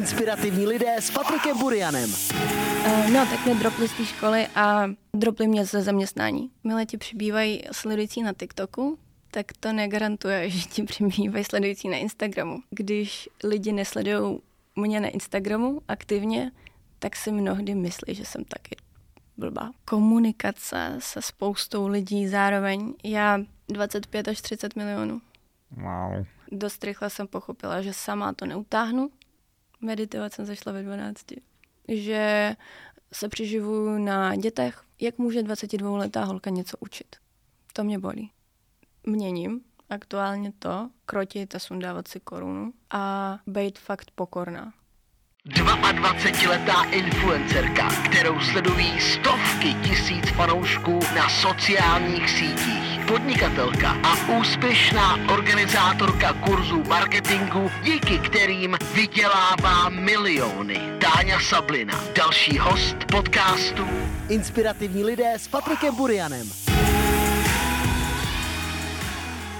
Inspirativní lidé s Patrikem Burianem. Uh, no, tak mě dropli z té školy a dropli mě ze zaměstnání. Milé ti přibývají sledující na TikToku, tak to negarantuje, že ti přibývají sledující na Instagramu. Když lidi nesledují mě na Instagramu aktivně, tak si mnohdy myslí, že jsem taky blbá. Komunikace se spoustou lidí zároveň. Já 25 až 30 milionů. Wow. Dost rychle jsem pochopila, že sama to neutáhnu. Meditovat jsem zašla ve 12. Že se přiživuju na dětech. Jak může 22-letá holka něco učit? To mě bolí. Měním aktuálně to, krotit a sundávat si korunu a být fakt pokorná. 22-letá influencerka, kterou sledují stovky tisíc fanoušků na sociálních sítích. Podnikatelka a úspěšná organizátorka kurzů marketingu, díky kterým vydělává miliony. Táňa Sablina, další host podcastu Inspirativní lidé s Patrikem Burianem.